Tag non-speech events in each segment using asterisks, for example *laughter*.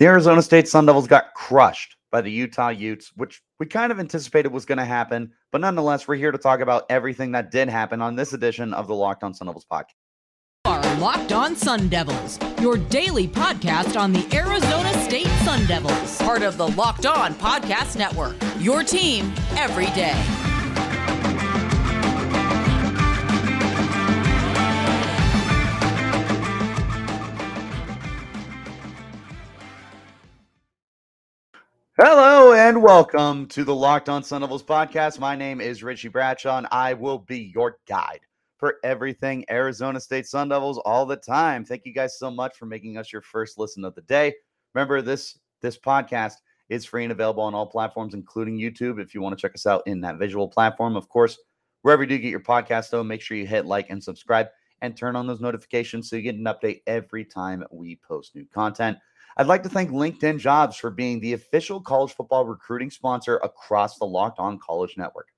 The Arizona State Sun Devils got crushed by the Utah Utes, which we kind of anticipated was going to happen. But nonetheless, we're here to talk about everything that did happen on this edition of the Locked On Sun Devils podcast. Are Locked On Sun Devils, your daily podcast on the Arizona State Sun Devils, part of the Locked On Podcast Network. Your team every day. Hello and welcome to the Locked On Sun Devils podcast. My name is Richie Bradshaw, and I will be your guide for everything Arizona State Sun Devils all the time. Thank you guys so much for making us your first listen of the day. Remember, this this podcast is free and available on all platforms, including YouTube. If you want to check us out in that visual platform, of course, wherever you do get your podcast, though, make sure you hit like and subscribe and turn on those notifications so you get an update every time we post new content. I'd like to thank LinkedIn Jobs for being the official college football recruiting sponsor across the Locked On College Network.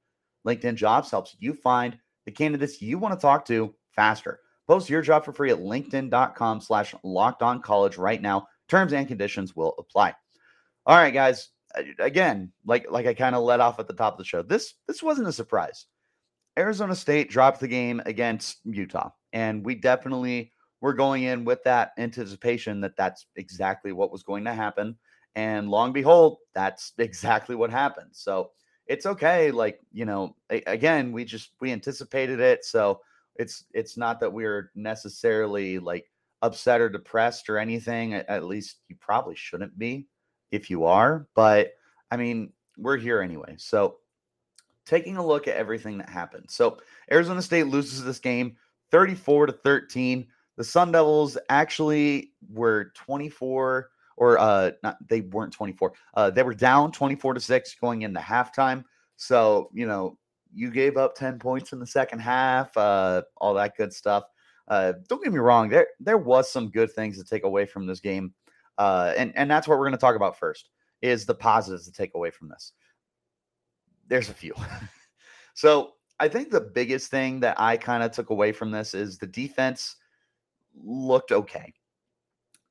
LinkedIn Jobs helps you find the candidates you want to talk to faster. Post your job for free at linkedin.com slash locked on college right now. Terms and conditions will apply. All right, guys. Again, like like I kind of let off at the top of the show. This this wasn't a surprise. Arizona State dropped the game against Utah, and we definitely we're going in with that anticipation that that's exactly what was going to happen. And long behold, that's *laughs* exactly what happened. So it's okay. Like, you know, again, we just we anticipated it. So it's it's not that we're necessarily like upset or depressed or anything. At least you probably shouldn't be if you are. But I mean, we're here anyway. So taking a look at everything that happened. So Arizona State loses this game 34 to 13. The Sun Devils actually were 24 or uh not they weren't 24. Uh they were down 24 to 6 going into halftime. So, you know, you gave up 10 points in the second half, uh all that good stuff. Uh don't get me wrong, there there was some good things to take away from this game. Uh and and that's what we're going to talk about first is the positives to take away from this. There's a few. *laughs* so, I think the biggest thing that I kind of took away from this is the defense looked okay.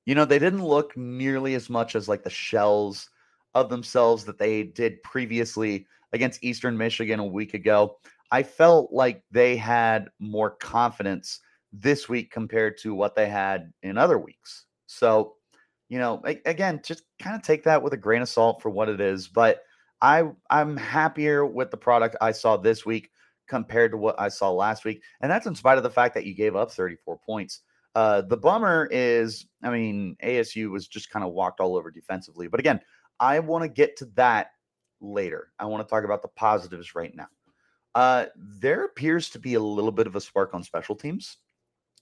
You know, they didn't look nearly as much as like the shells of themselves that they did previously against Eastern Michigan a week ago. I felt like they had more confidence this week compared to what they had in other weeks. So, you know, again, just kind of take that with a grain of salt for what it is. But I I'm happier with the product I saw this week compared to what I saw last week. And that's in spite of the fact that you gave up 34 points. Uh, the bummer is, I mean, ASU was just kind of walked all over defensively. But again, I want to get to that later. I want to talk about the positives right now. Uh, there appears to be a little bit of a spark on special teams,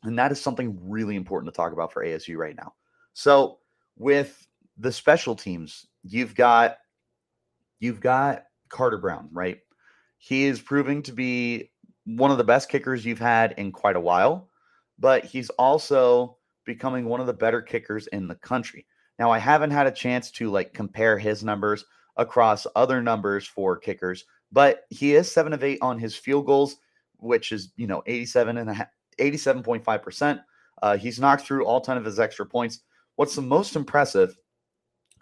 and that is something really important to talk about for ASU right now. So, with the special teams, you've got you've got Carter Brown, right? He is proving to be one of the best kickers you've had in quite a while but he's also becoming one of the better kickers in the country. Now, I haven't had a chance to like compare his numbers across other numbers for kickers, but he is seven of eight on his field goals, which is, you know, 87 and a half, 87.5%. Uh, he's knocked through all 10 of his extra points. What's the most impressive,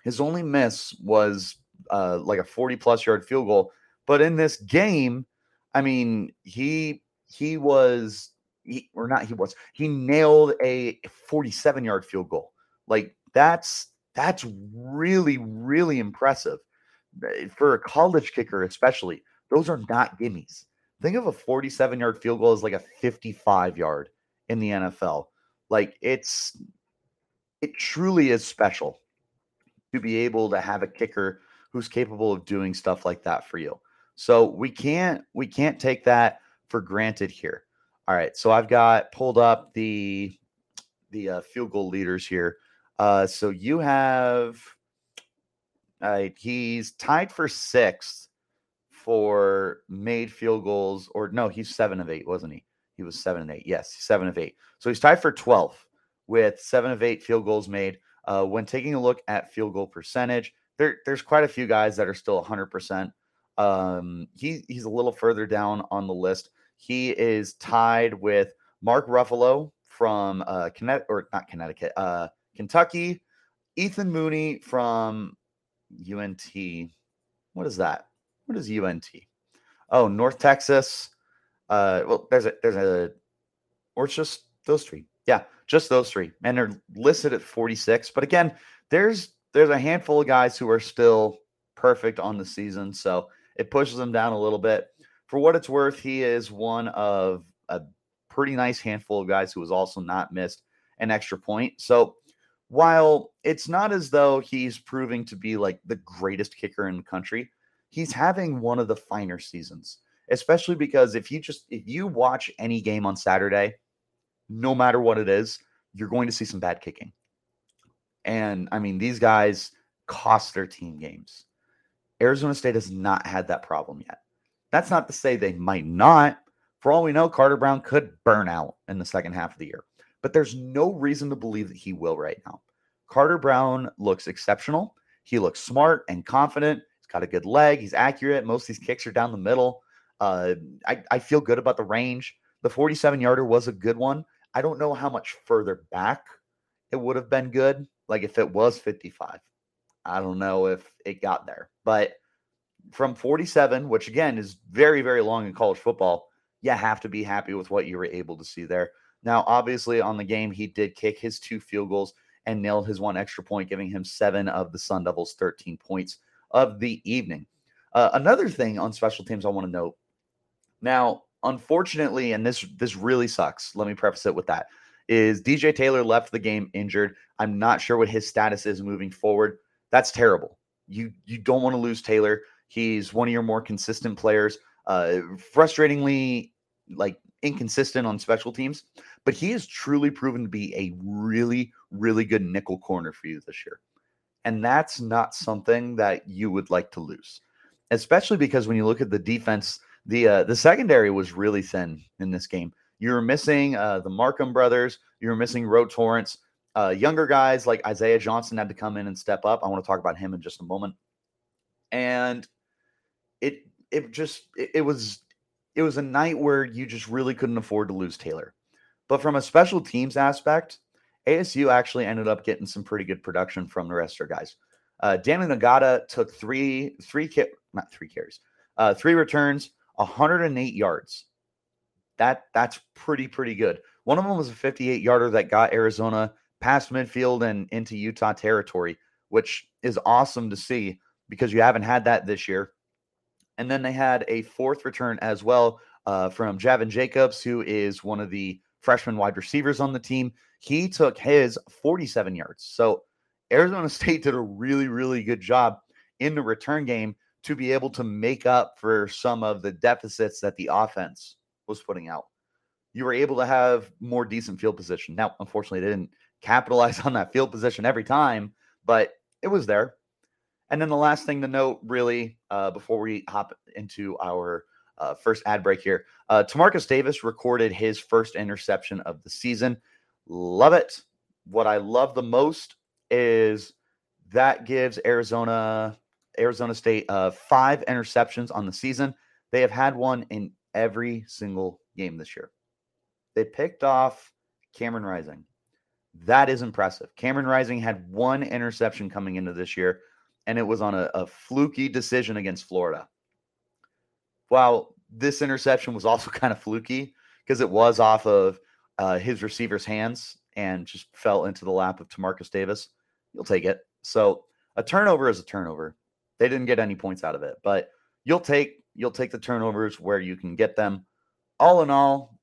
his only miss was uh, like a 40 plus yard field goal. But in this game, I mean, he he was he, or not he was he nailed a 47 yard field goal. Like that's that's really really impressive. For a college kicker especially those are not gimmies. Think of a 47 yard field goal as like a 55 yard in the nfl like it's it truly is special to be able to have a kicker who's capable of doing stuff like that for you. So we can't we can't take that for granted here all right, so I've got pulled up the the uh, field goal leaders here. Uh, so you have uh, he's tied for sixth for made field goals, or no, he's seven of eight, wasn't he? He was seven and eight. Yes, seven of eight. So he's tied for 12th with seven of eight field goals made. Uh, when taking a look at field goal percentage, there, there's quite a few guys that are still 100%. Um, he, he's a little further down on the list. He is tied with Mark Ruffolo from uh, Connecticut, or not Connecticut, uh, Kentucky. Ethan Mooney from UNT. What is that? What is UNT? Oh, North Texas. Uh, well, there's a there's a, or it's just those three. Yeah, just those three, and they're listed at 46. But again, there's there's a handful of guys who are still perfect on the season, so it pushes them down a little bit. For what it's worth, he is one of a pretty nice handful of guys who has also not missed an extra point. So while it's not as though he's proving to be like the greatest kicker in the country, he's having one of the finer seasons. Especially because if you just if you watch any game on Saturday, no matter what it is, you're going to see some bad kicking. And I mean, these guys cost their team games. Arizona State has not had that problem yet. That's not to say they might not. For all we know, Carter Brown could burn out in the second half of the year but there's no reason to believe that he will right now. Carter Brown looks exceptional. He looks smart and confident. He's got a good leg. He's accurate. Most of these kicks are down the middle. Uh, I, I feel good about the range. The 47 yarder was a good one. I don't know how much further back it would have been good. Like if it was 55, I don't know if it got there. But from 47, which again is very, very long in college football, you have to be happy with what you were able to see there. Now, obviously, on the game, he did kick his two field goals and nailed his one extra point, giving him seven of the Sun Devils' 13 points of the evening. Uh, another thing on special teams I want to note. Now, unfortunately, and this this really sucks. Let me preface it with that. Is DJ Taylor left the game injured? I'm not sure what his status is moving forward. That's terrible. You you don't want to lose Taylor. He's one of your more consistent players. Uh, frustratingly, like inconsistent on special teams, but he has truly proven to be a really, really good nickel corner for you this year. And that's not something that you would like to lose, especially because when you look at the defense, the uh, the secondary was really thin in this game. You were missing uh, the Markham brothers. You were missing Ro Torrence. Uh, younger guys like Isaiah Johnson had to come in and step up. I want to talk about him in just a moment. And it it just it, it was it was a night where you just really couldn't afford to lose Taylor. But from a special teams aspect, ASU actually ended up getting some pretty good production from the rest of their guys. Uh, Danny Ngata took three, three, ki- not three carries, uh, three returns, 108 yards. That that's pretty pretty good. One of them was a 58 yarder that got Arizona past midfield and into Utah territory, which is awesome to see because you haven't had that this year. And then they had a fourth return as well uh, from Javin Jacobs, who is one of the freshman wide receivers on the team. He took his 47 yards. So Arizona *laughs* State did a really, really good job in the return game to be able to make up for some of the deficits that the offense was putting out. You were able to have more decent field position. Now, unfortunately, they didn't capitalize *laughs* on that field position every time, but it was there. And then the last thing to note, really, uh, before we hop into our uh, first ad break here, uh, Timarcus Davis recorded his first interception of the season. Love it. What I love the most is that gives Arizona Arizona State uh, five interceptions on the season. They have had one in every single game this year. They picked off Cameron Rising. That is impressive. Cameron Rising had one interception coming into this year and it was on a, a fluky decision against Florida. While this interception was also *laughs* kind of fluky because it was off of uh, his receiver's hands and just fell into the lap of Timarcus Davis, you'll take it. So a turnover is a turnover. They didn't get any points out of it, but you'll take you'll take the turnovers where you can get them. All in all,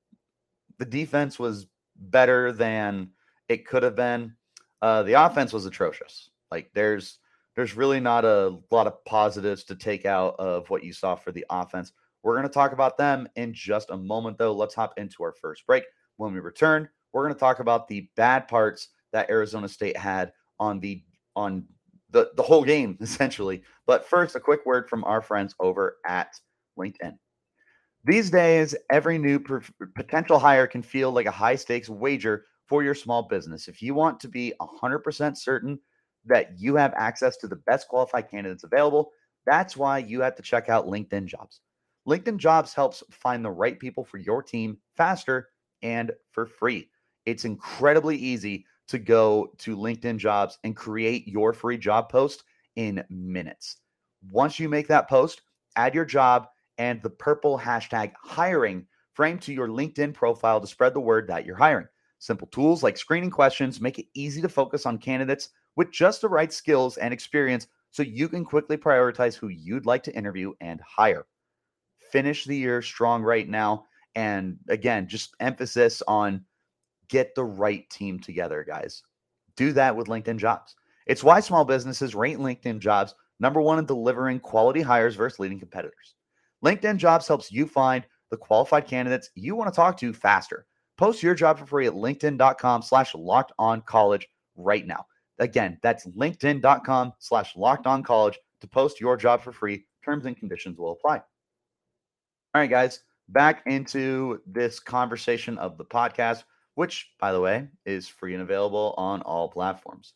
the defense was better than it could have been. Uh, the offense was atrocious. Like there's there's really not a lot of positives to take out of what you saw for the offense. We're going to talk about them in just a moment, though. Let's hop into our first break. When we return, we're going to talk about the bad parts that Arizona State had on the on the, the whole game, *laughs* essentially. But first, a quick word from our friends over at LinkedIn. These days, every new potential hire can feel like a high stakes wager for your small business. If you want to be 100% certain that you have access to the best qualified candidates available. That's why you have to check out LinkedIn Jobs. LinkedIn Jobs helps find the right people for your team faster and for free. It's incredibly easy to go to LinkedIn jobs and create your free job post in minutes. Once you make that post, add your job and the purple hashtag hiring frame to your LinkedIn profile to spread the word that you're hiring. Simple tools like screening questions make it easy to focus on candidates with just the right skills and experience so you can quickly prioritize who you'd like to interview and hire. Finish the year strong right now. And again, just emphasis on get the right team together, guys. Do that with LinkedIn jobs. It's why small businesses rate LinkedIn jobs number one in delivering quality hires versus leading competitors. LinkedIn jobs helps you find the qualified candidates you want to talk to faster. Post your job for free at linkedin.com slash locked on college right now. Again, that's linkedin.com slash locked on college to post your job for free. Terms and conditions will apply. All right, guys, back into this conversation of the podcast, which, by the way, is free and available on all platforms.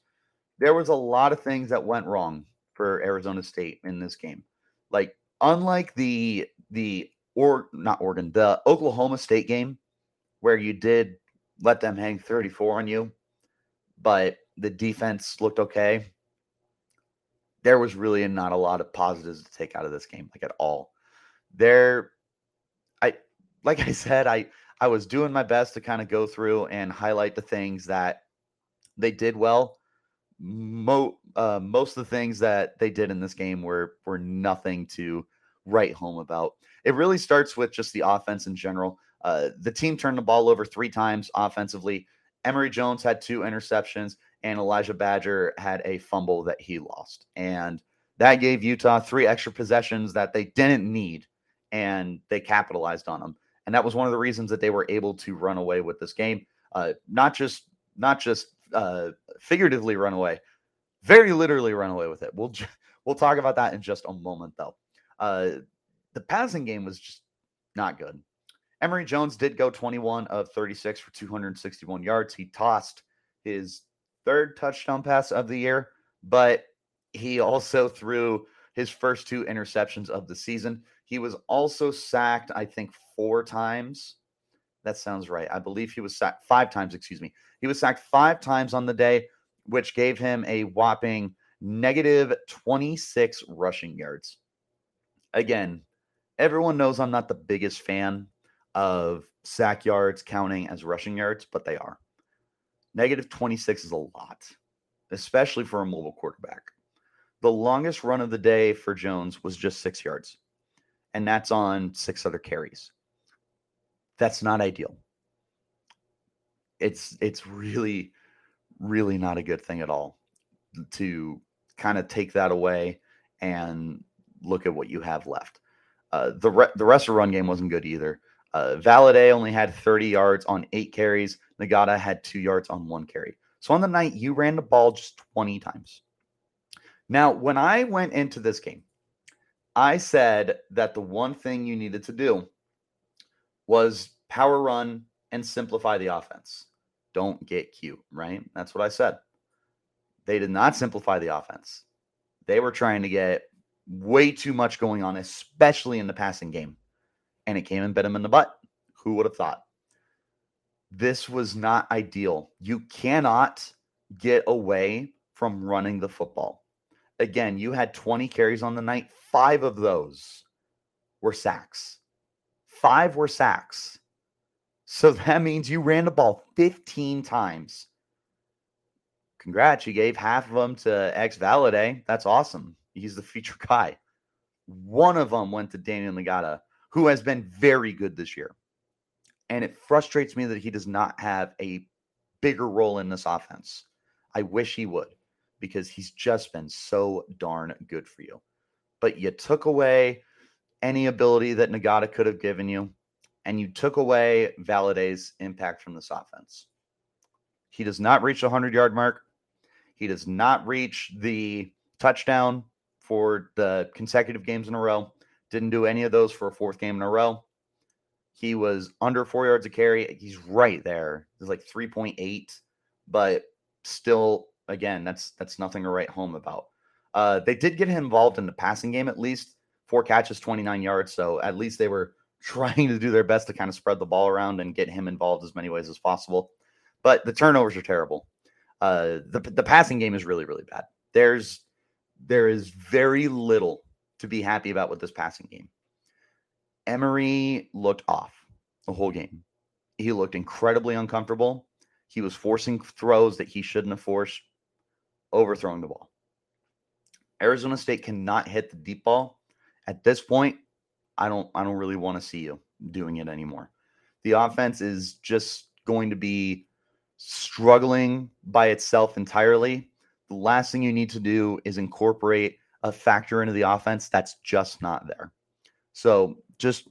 There was a lot of things that went wrong for Arizona State in this game. Like, unlike the the or not Oregon, the Oklahoma State game, where you did let them hang 34 on you, but the defense looked okay. There was really not a lot of positives to take out of this game, like at all. There, I like I said, I I was doing my best to kind of go through and highlight the things that they did well. Mo, uh, most of the things that they did in this game were were nothing to write home about. It really starts with just the offense in general. Uh, the team turned the ball over three times offensively. Emory Jones had two interceptions and Elijhah Badger had a fumble that he lost. And that gave Utah three extra possessions that they didn't need, and they capitalized on them. And that was one of the reasons that they were able to run away with this game. Uh, not just not just uh, figuratively run away, very literally run away with it. We'll we'll talk about that in just a moment, though. Uh, the passing game was just not good. Emory Jones did go 21 of 36 for 261 yards. He tossed his third touchdown pass of the year, but he also threw his first two interceptions of the season. He was also sacked, I think, four times. That sounds right. I believe he was sacked five times, excuse me. He was sacked five times on the day, which gave him a whopping negative 26 rushing yards. Again, everyone knows I'm not the biggest fan of sack yards counting as rushing yards, but they are. Negative 26 is a lot, especially for a mobile quarterback. The longest run of the day for Jones was just six yards, and that's on six other carries. That's not ideal. It's it's really, really not a good thing at all to kind of take that away and look at what you have left. Uh, the re- the rest of the run game wasn't good either. Uh, Valladay only had 30 yards on eight carries. Ngata had two yards on one carry. So on the night, you ran the ball just 20 times. Now, when I went into this game, I said that the one thing you needed to do was power run and simplify the offense. Don't get cute, right? That's what I said. They did not simplify the offense. They were trying to get way too much going on, especially in the passing game. And it came and bit him in the butt. Who would have thought? This was not ideal. You cannot get away from running the football. Again, you had 20 carries on the night. Five of those were sacks. Five were sacks. So *laughs* that means you ran the ball 15 times. Congrats. You gave half of them to X Valladay. That's awesome. He's the feature guy. One of them went to Daniel Ngata, who has been very good this year. And it frustrates me that he does not have a bigger role in this offense. I wish he would because he's just been so darn good for you. But you took away any ability that Ngata could have given you, and you took away Valladay's impact from this offense. He does not reach the 100 yard mark. He does not reach the touchdown for the consecutive games in a row. Didn't do any of those for a fourth game in a row. He was under four yards of carry. He's right there. He's like 3.8, but still, again, that's that's nothing to write home about. Uh, they did get him involved in the passing game at least. Four catches, 29 yards. So at least they were *laughs* trying to do their best to kind of spread the ball around and get him involved as many ways as possible. But the turnovers are terrible. Uh, the the passing game is really really bad. There's there is very little to be happy about with this passing game. Emory looked off the whole game. He looked incredibly uncomfortable. He was forcing throws that he shouldn't have forced, overthrowing the ball. Arizona State cannot hit the deep ball. At this point, I don't I don't really want to see you doing it anymore. The offense is just going to be struggling by itself entirely. The last thing you need to do is incorporate a factor into the offense that's just not there. So just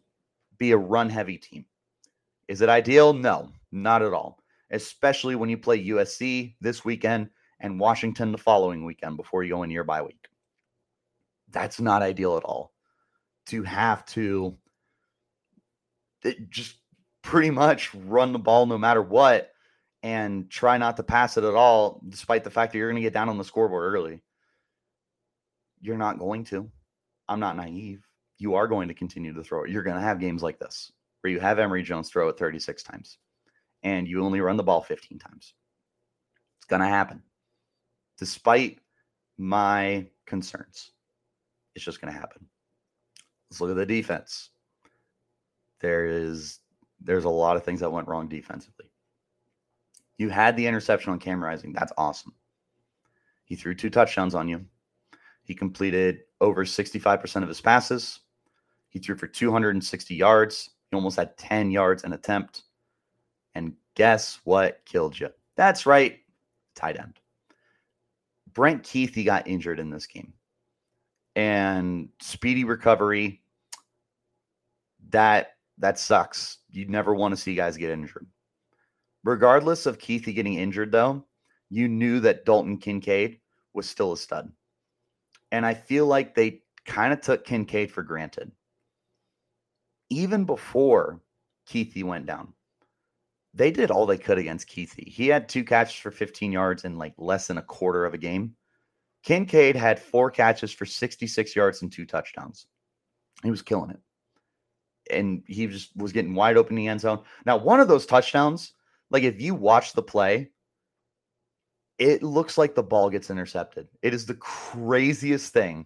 be a run heavy team. Is it ideal? No, not at all. Especially when you play USC this weekend and Washington the following weekend before you go in your bye week. That's not ideal at all. To have to eh, just pretty much run the ball no matter what and try not to pass it at all, despite the fact that you're going to get down on the scoreboard early. You're not going to. I'm not naive. You are going to continue to throw it. You're going to have games like this where you have Emory Jones throw it 36 times and you only run the ball 15 times. It's going to happen. Despite my concerns, it's just going to happen. Let's look at the defense. There is there's a lot of things that went wrong defensively. You had the interception on Cam Rising. That's awesome. He threw two touchdowns on you. He completed over 65% of his passes. He threw for 260 yards. He almost had 10 yards an attempt. And guess what killed you? That's right, tight end. Brant Kuithe got injured in this game. And speedy recovery, that that sucks. You never want to see guys get injured. Regardless of Kuithe getting injured, though, you knew that Dalton Kincaid was still a stud. And I feel like they kind of took Kincaid for granted. Even before Kuithe went down, they did all they could against Kuithe. He had two catches for 15 yards in like less than a quarter of a game. Kincaid had four catches for 66 yards and two touchdowns. He was killing it. And he just was getting wide open in the end zone. Now, one of those touchdowns like if you watch the play, it looks like the ball gets intercepted. It is the craziest thing.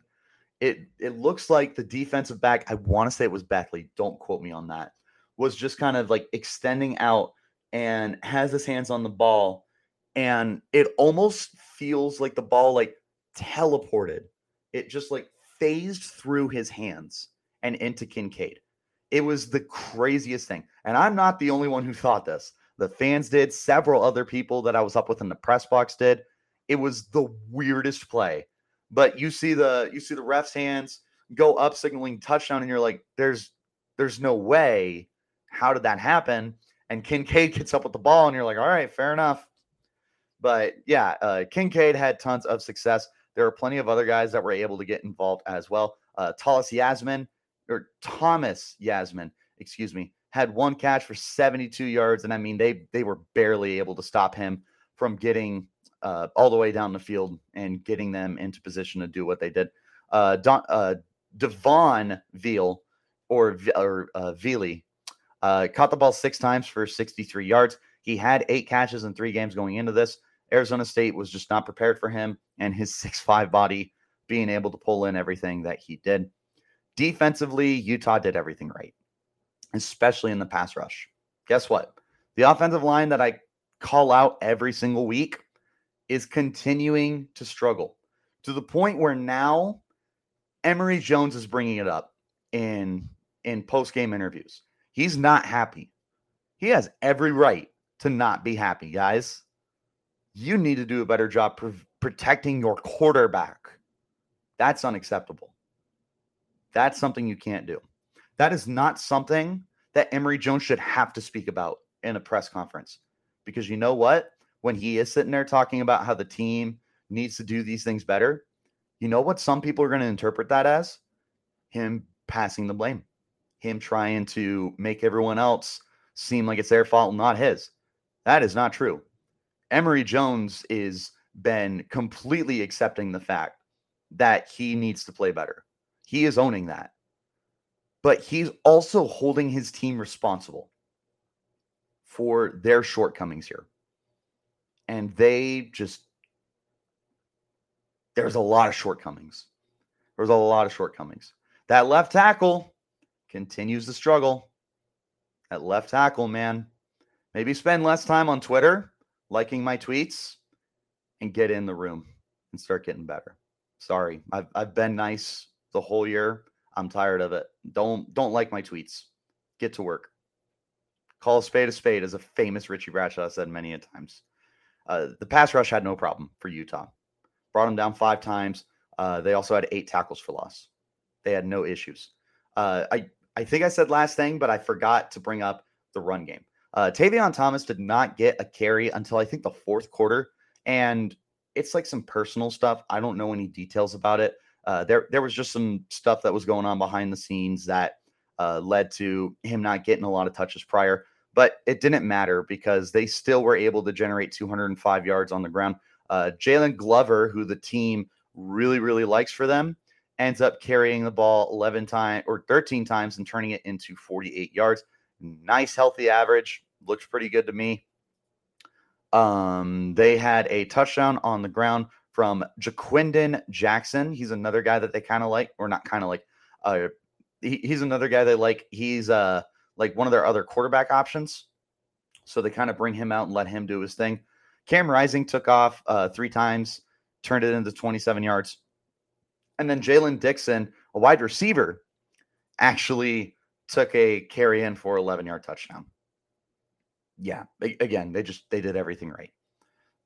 It it looks like the defensive back, I want to say it was Beckley, don't quote me on that, was just kind of like extending out and has his hands on the ball and it almost feels like the ball like teleported. It just like phased through his hands and into Kincaid. It was the craziest thing. And I'm not the only one who thought this. The fans did. Several other people that I was up with in the press box did. It was the weirdest play. But you see the you see the ref's hands go up signaling touchdown, and you're like, there's there's no way. How did that happen? And Kincaid *laughs* gets up with the ball, and you're like, all right, fair enough. But yeah, uh, Kincaid had tons of success. There are plenty of other guys that were able to get involved as well. Uh, Thomas Yassmin or Thomas Yasmin, excuse me, had one catch for 72 yards, and I mean they they were barely able to stop him from getting uh, all the way down the field and getting them into position to do what they did. Uh, Don, uh, Devaughn Veal or or uh, Veely uh, caught the ball six times for 63 yards. He had eight catches in three games going into this. Arizona State was just not prepared for him and his *laughs* six-five body being able to pull in everything that he did. Defensively, Utah did everything right especially in the pass rush. Guess what? The offensive line that I call out every single week is continuing to struggle to the point where now Emory Jones is bringing it up in in post game interviews. He's not happy. He has every right to not be happy, guys. You need to do a better job pr- protecting your quarterback. That's unacceptable. That's something you can't do. That is not something that Emory Jones should have to speak about in a press conference. Because you know what? When he is sitting there talking about how the team needs to do these things better, you know what some people are going to interpret that as? Him passing the blame, him trying to make everyone else seem like it's their fault, not his. That is not true. Emory Jones is been completely accepting the fact that he needs to play better. He is owning that but he's also holding his team responsible for their shortcomings here. And they just, there's a lot of shortcomings. There's a lot of shortcomings. That left tackle continues to struggle. That left tackle, man. Maybe spend less time on Twitter liking my tweets and get in the room and start getting better. Sorry. I've, I've been nice the whole year. I'm tired of it. Don't don't like my tweets. Get to work. Call a spade a spade, as a famous Richie Bradshaw said many a times. Uh, the pass rush had no problem for Utah. Brought them down five times. Uh, they also had eight tackles for loss. They had no issues. Uh, I I think I said last thing, but I forgot to bring up the run game. Uh, Tavion Thomas did not get a carry until I think the fourth quarter, and it's like some personal stuff. I don't know any details about it. Uh, there there was just some stuff that was going on behind the scenes that uh, led to him not getting a lot of touches prior. But it didn't matter because they still were able to generate 205 yards on the ground. Uh, Jaylon Glover, who the team really really likes for them, ends up carrying the ball 11 times or 13 times and turning it into 48 yards. Nice healthy average. Looks pretty good to me. Um, they had a touchdown on the ground from Ja'Quinden Jackson. He's another guy that they kind of like, or not kind of like. Uh, he, he's another guy they like. He's uh like one of their other quarterback options. So they kind of bring him out and let him do his thing. Cam Rising took off uh, three times, turned it into 27 yards. And then Jaylen Dixon, a wide receiver, actually took a carry in for 11 yard touchdown. Yeah, again, they just they did everything right.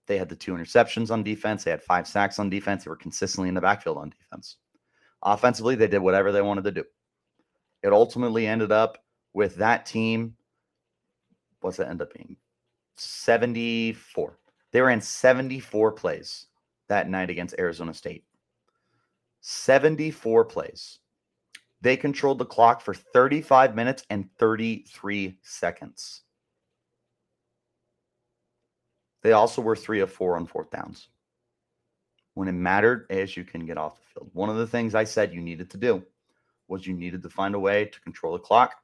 They had the two interceptions on defense. They had five sacks on defense. They were consistently in the backfield on defense. Offensively, they did whatever they wanted to do. It ultimately ended up with that team. What's it end up being? 74. They ran 74 plays that night against Arizona State. 74 plays. They controlled the clock for 35 minutes and 33 seconds. They also were three of four on fourth downs. When it mattered, ASU can get off the field. One of the things I said you needed to do was you needed to find a way to control the clock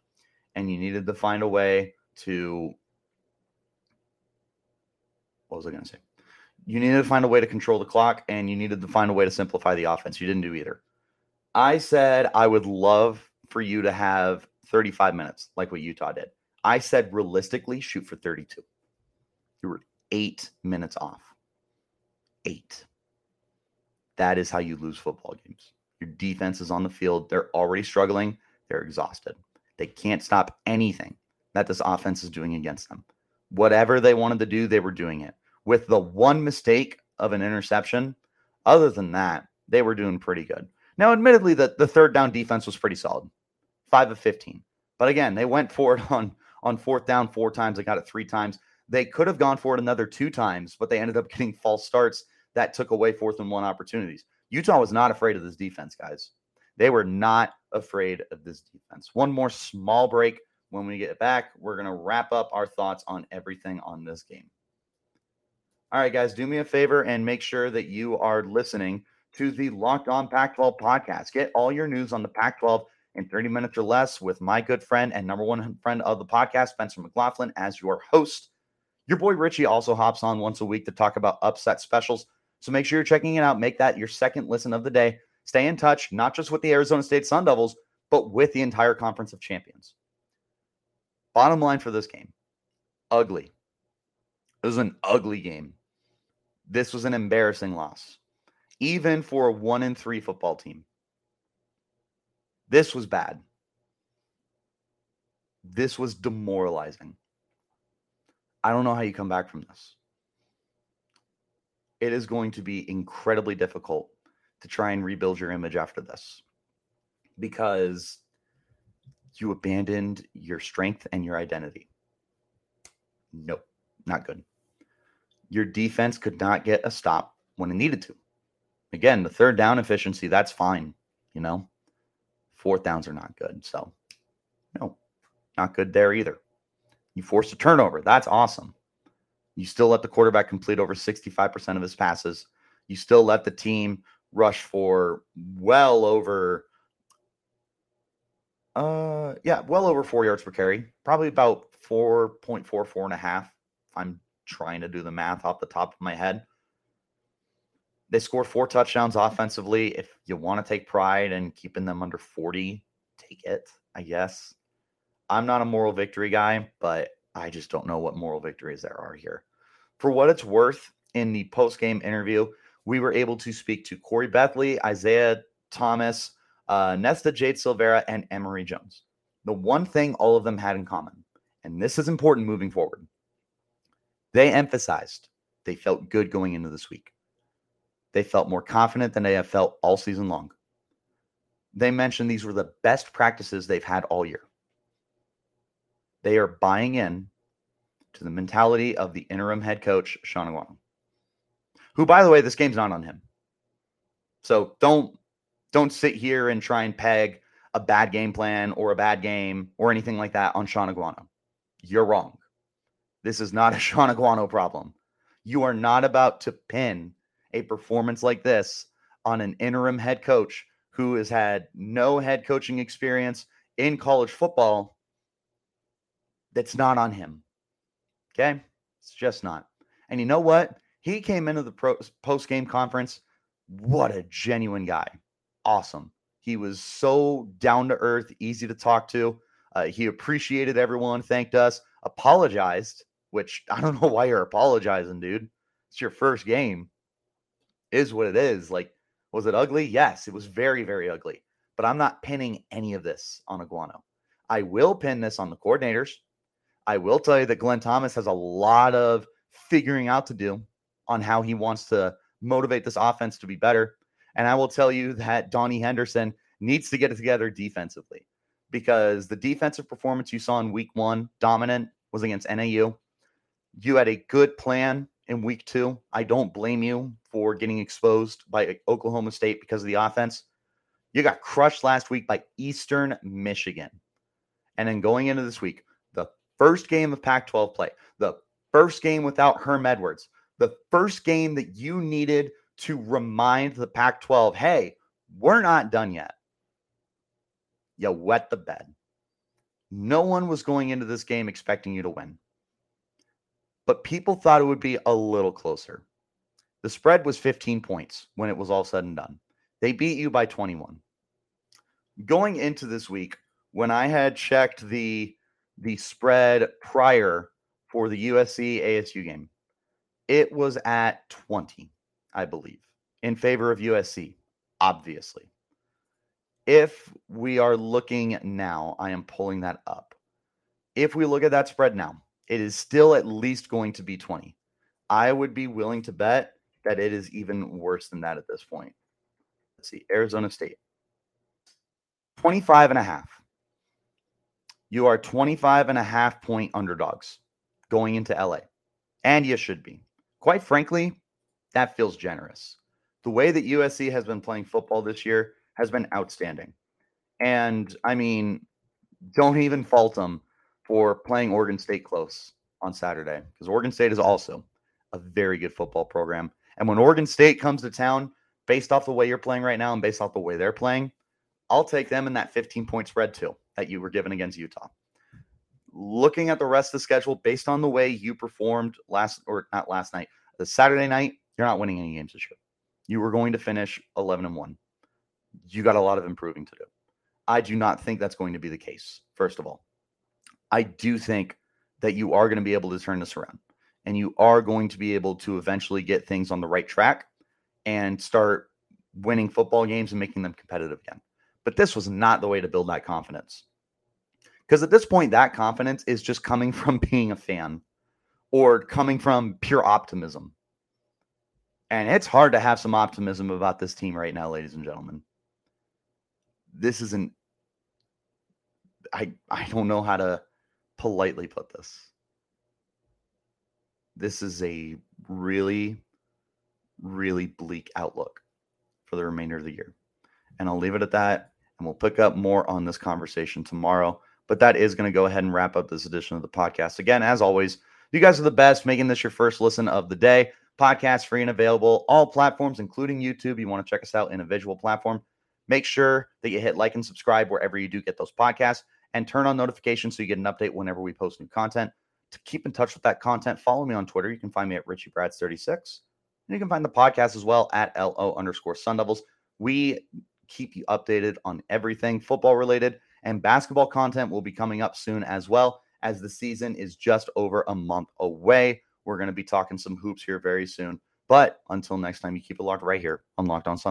and you needed to find a way to what was I going to say? You needed to find a way to control the clock and you needed to find a way to simplify the offense. You didn't do either. I said I would love for you to have 35 minutes like what Utah did. I said realistically shoot for 32. You were eight minutes off. Eight. That is how you lose football games. Your defense is on the field. They're already struggling. They're exhausted. They can't stop anything that this offense is doing against them. Whatever they wanted to do, they were doing it. With the one mistake of an interception, other than that, they were doing pretty good. Now, admittedly, the, the third down defense was pretty solid. Five of 15. But again, they went for it *laughs* on, on fourth down four times. They got it three times. They could have gone for it another two times, but they ended up *laughs* getting false starts that took away fourth and one opportunities. Utah was not afraid of this defense, guys. They were not afraid of this defense. One more small break. When we get back, we're going to wrap up our thoughts on everything on this game. All right, guys, do me a favor and make sure that you are listening to the Locked On Pac 12 podcast. Get all your news on the Pac 12 in 30 minutes or less with my good friend and number one friend of the podcast, Spencer McLaughlin, as your host. Your boy Richie also hops on once a week to talk about upset specials. So make sure you're checking it out. Make that your second listen of the day. Stay in touch, not just with the Arizona State Sun Devils, but with the entire Conference of Champions. Bottom line for this game ugly. It was an ugly game. This was an embarrassing loss, even for a one in three football team. This was bad. This was demoralizing. I don't know how you come back from this. It is going to be incredibly difficult to try and rebuild your image after this because you abandoned your strength and your identity. Nope, not good. Your defense could not get a stop when it needed to. Again, the third down efficiency, that's fine, you know. Fourth downs are not good. So, no, not good there either. You forced a turnover. That's awesome. You still let the quarterback complete over 65% of his passes. You still let the team rush for well over uh yeah, well over four yards per carry. Probably about 4.4, four and a half. I'm trying to do the math off the top of my head. They scored four touchdowns offensively. If you want to take pride in keeping them under 40, take it, I guess. I'm not a moral victory guy, but I just don't know what moral victories there are here. For what it's worth, in the post game interview, we were able to speak to Corey Bethley, Isaiah Thomas, uh, Nesta Jade Silvera, and Emory Jones. The one thing all of them had in common, and this is important moving forward, they emphasized they felt good going into this week. They felt more confident than they have felt all season long. They mentioned these were the best practices they've had all year. They are buying in to the mentality of the interim head coach, Shaun Aguano, who, by the way, this game's not on him. So don't don't sit here and try and peg a bad game plan or a bad game or anything like that on Shaun Aguano. You're wrong. This is not a *laughs* Shaun Aguano problem. You are not about to pin a performance like this on an interim head coach who has had no head coaching experience in college football. That's not on him. Okay. It's just not. And you know what? He came into the post game conference. What a genuine guy. Awesome. He was so down to earth, easy to talk to. Uh, he appreciated everyone, thanked us, apologized, which *laughs* I don't know why you're apologizing, dude. It's your first game. Is what it is. Like, was it ugly? Yes, it was very, very ugly. But I'm not pinning any of this on Aguano. I will pin this on the coordinators. I will tell you that Glenn Thomas has a lot of figuring out to do on how he wants to motivate this offense to be better. And I will tell you that Donnie Henderson needs to get it together defensively because the defensive performance you saw in week one, dominant, was against NAU. You had a good plan in week two. I don't blame you for getting exposed by Oklahoma State because of the offense. You got crushed last week by Eastern Michigan. And then going into this week, first game of Pac 12 play, the first game without Herm Edwards, the first game that you needed to remind the Pac 12, hey, we're not done yet. You wet the bed. No one was going into this game expecting you to win. But people thought it would be a little closer. The spread was 15 points when it was all said and done. They beat you by 21. Going into this week, when I had checked the the spread prior for the USC ASU game, it was at 20. I believe, in favor of USC, obviously. If we are looking now, I am pulling that up. If we look at that spread now, it is still at least going to be 20. I would be willing to bet that it is even worse than that at this point. Let's see, Arizona State. 25 and a half. You are 25 and a half point underdogs going into LA. And you should be. Quite frankly, that feels generous. The way that USC has been playing football this year has been outstanding. And I mean, don't even fault them for playing Oregon State close on Saturday because Oregon State is also a very good football program. And when Oregon State comes to town, based off the way you're playing right now and based off the way they're playing, I'll take them in that 15 point spread too that you were given against Utah. Looking at the rest of the schedule based on the way you performed last or not last night, the Saturday night, you're not winning any games this year. You were going to finish 11 and 1. You got a lot of improving to do. I do not think that's going to be the case, first of all. I do think that you are going to be able to turn this around and you are going to be able to eventually get things on the right track and start winning football games and making them competitive again. But this was not the way to build that confidence. Because at this point, that confidence is just coming *laughs* from being a fan or coming from pure optimism. And it's hard to have some optimism about this team right now, ladies and gentlemen. This isn't I I don't know how to politely put this. This is a really really bleak outlook for the remainder of the year. And I'll leave it at that and we'll pick up more on this conversation tomorrow. But that is going to go ahead and wrap up this edition of the podcast. Again, as always, you guys are the best making this your first listen of the day. Podcast free and available, all platforms, including YouTube. You want to check us out in a visual platform. Make sure that you hit like and subscribe wherever you do get those podcasts and turn on notifications so you get an update whenever we post new content. to keep in touch with that content, follow me on Twitter. You can find me at RichieBrats36. And you can find the podcast as well at LO underscore Sun Devils. We keep you updated on everything football related and basketball content will be coming up soon as well as the season is just over a month away. We're going to be talking some hoops here very soon. But until next time, you keep it locked right here on Locked On Sun.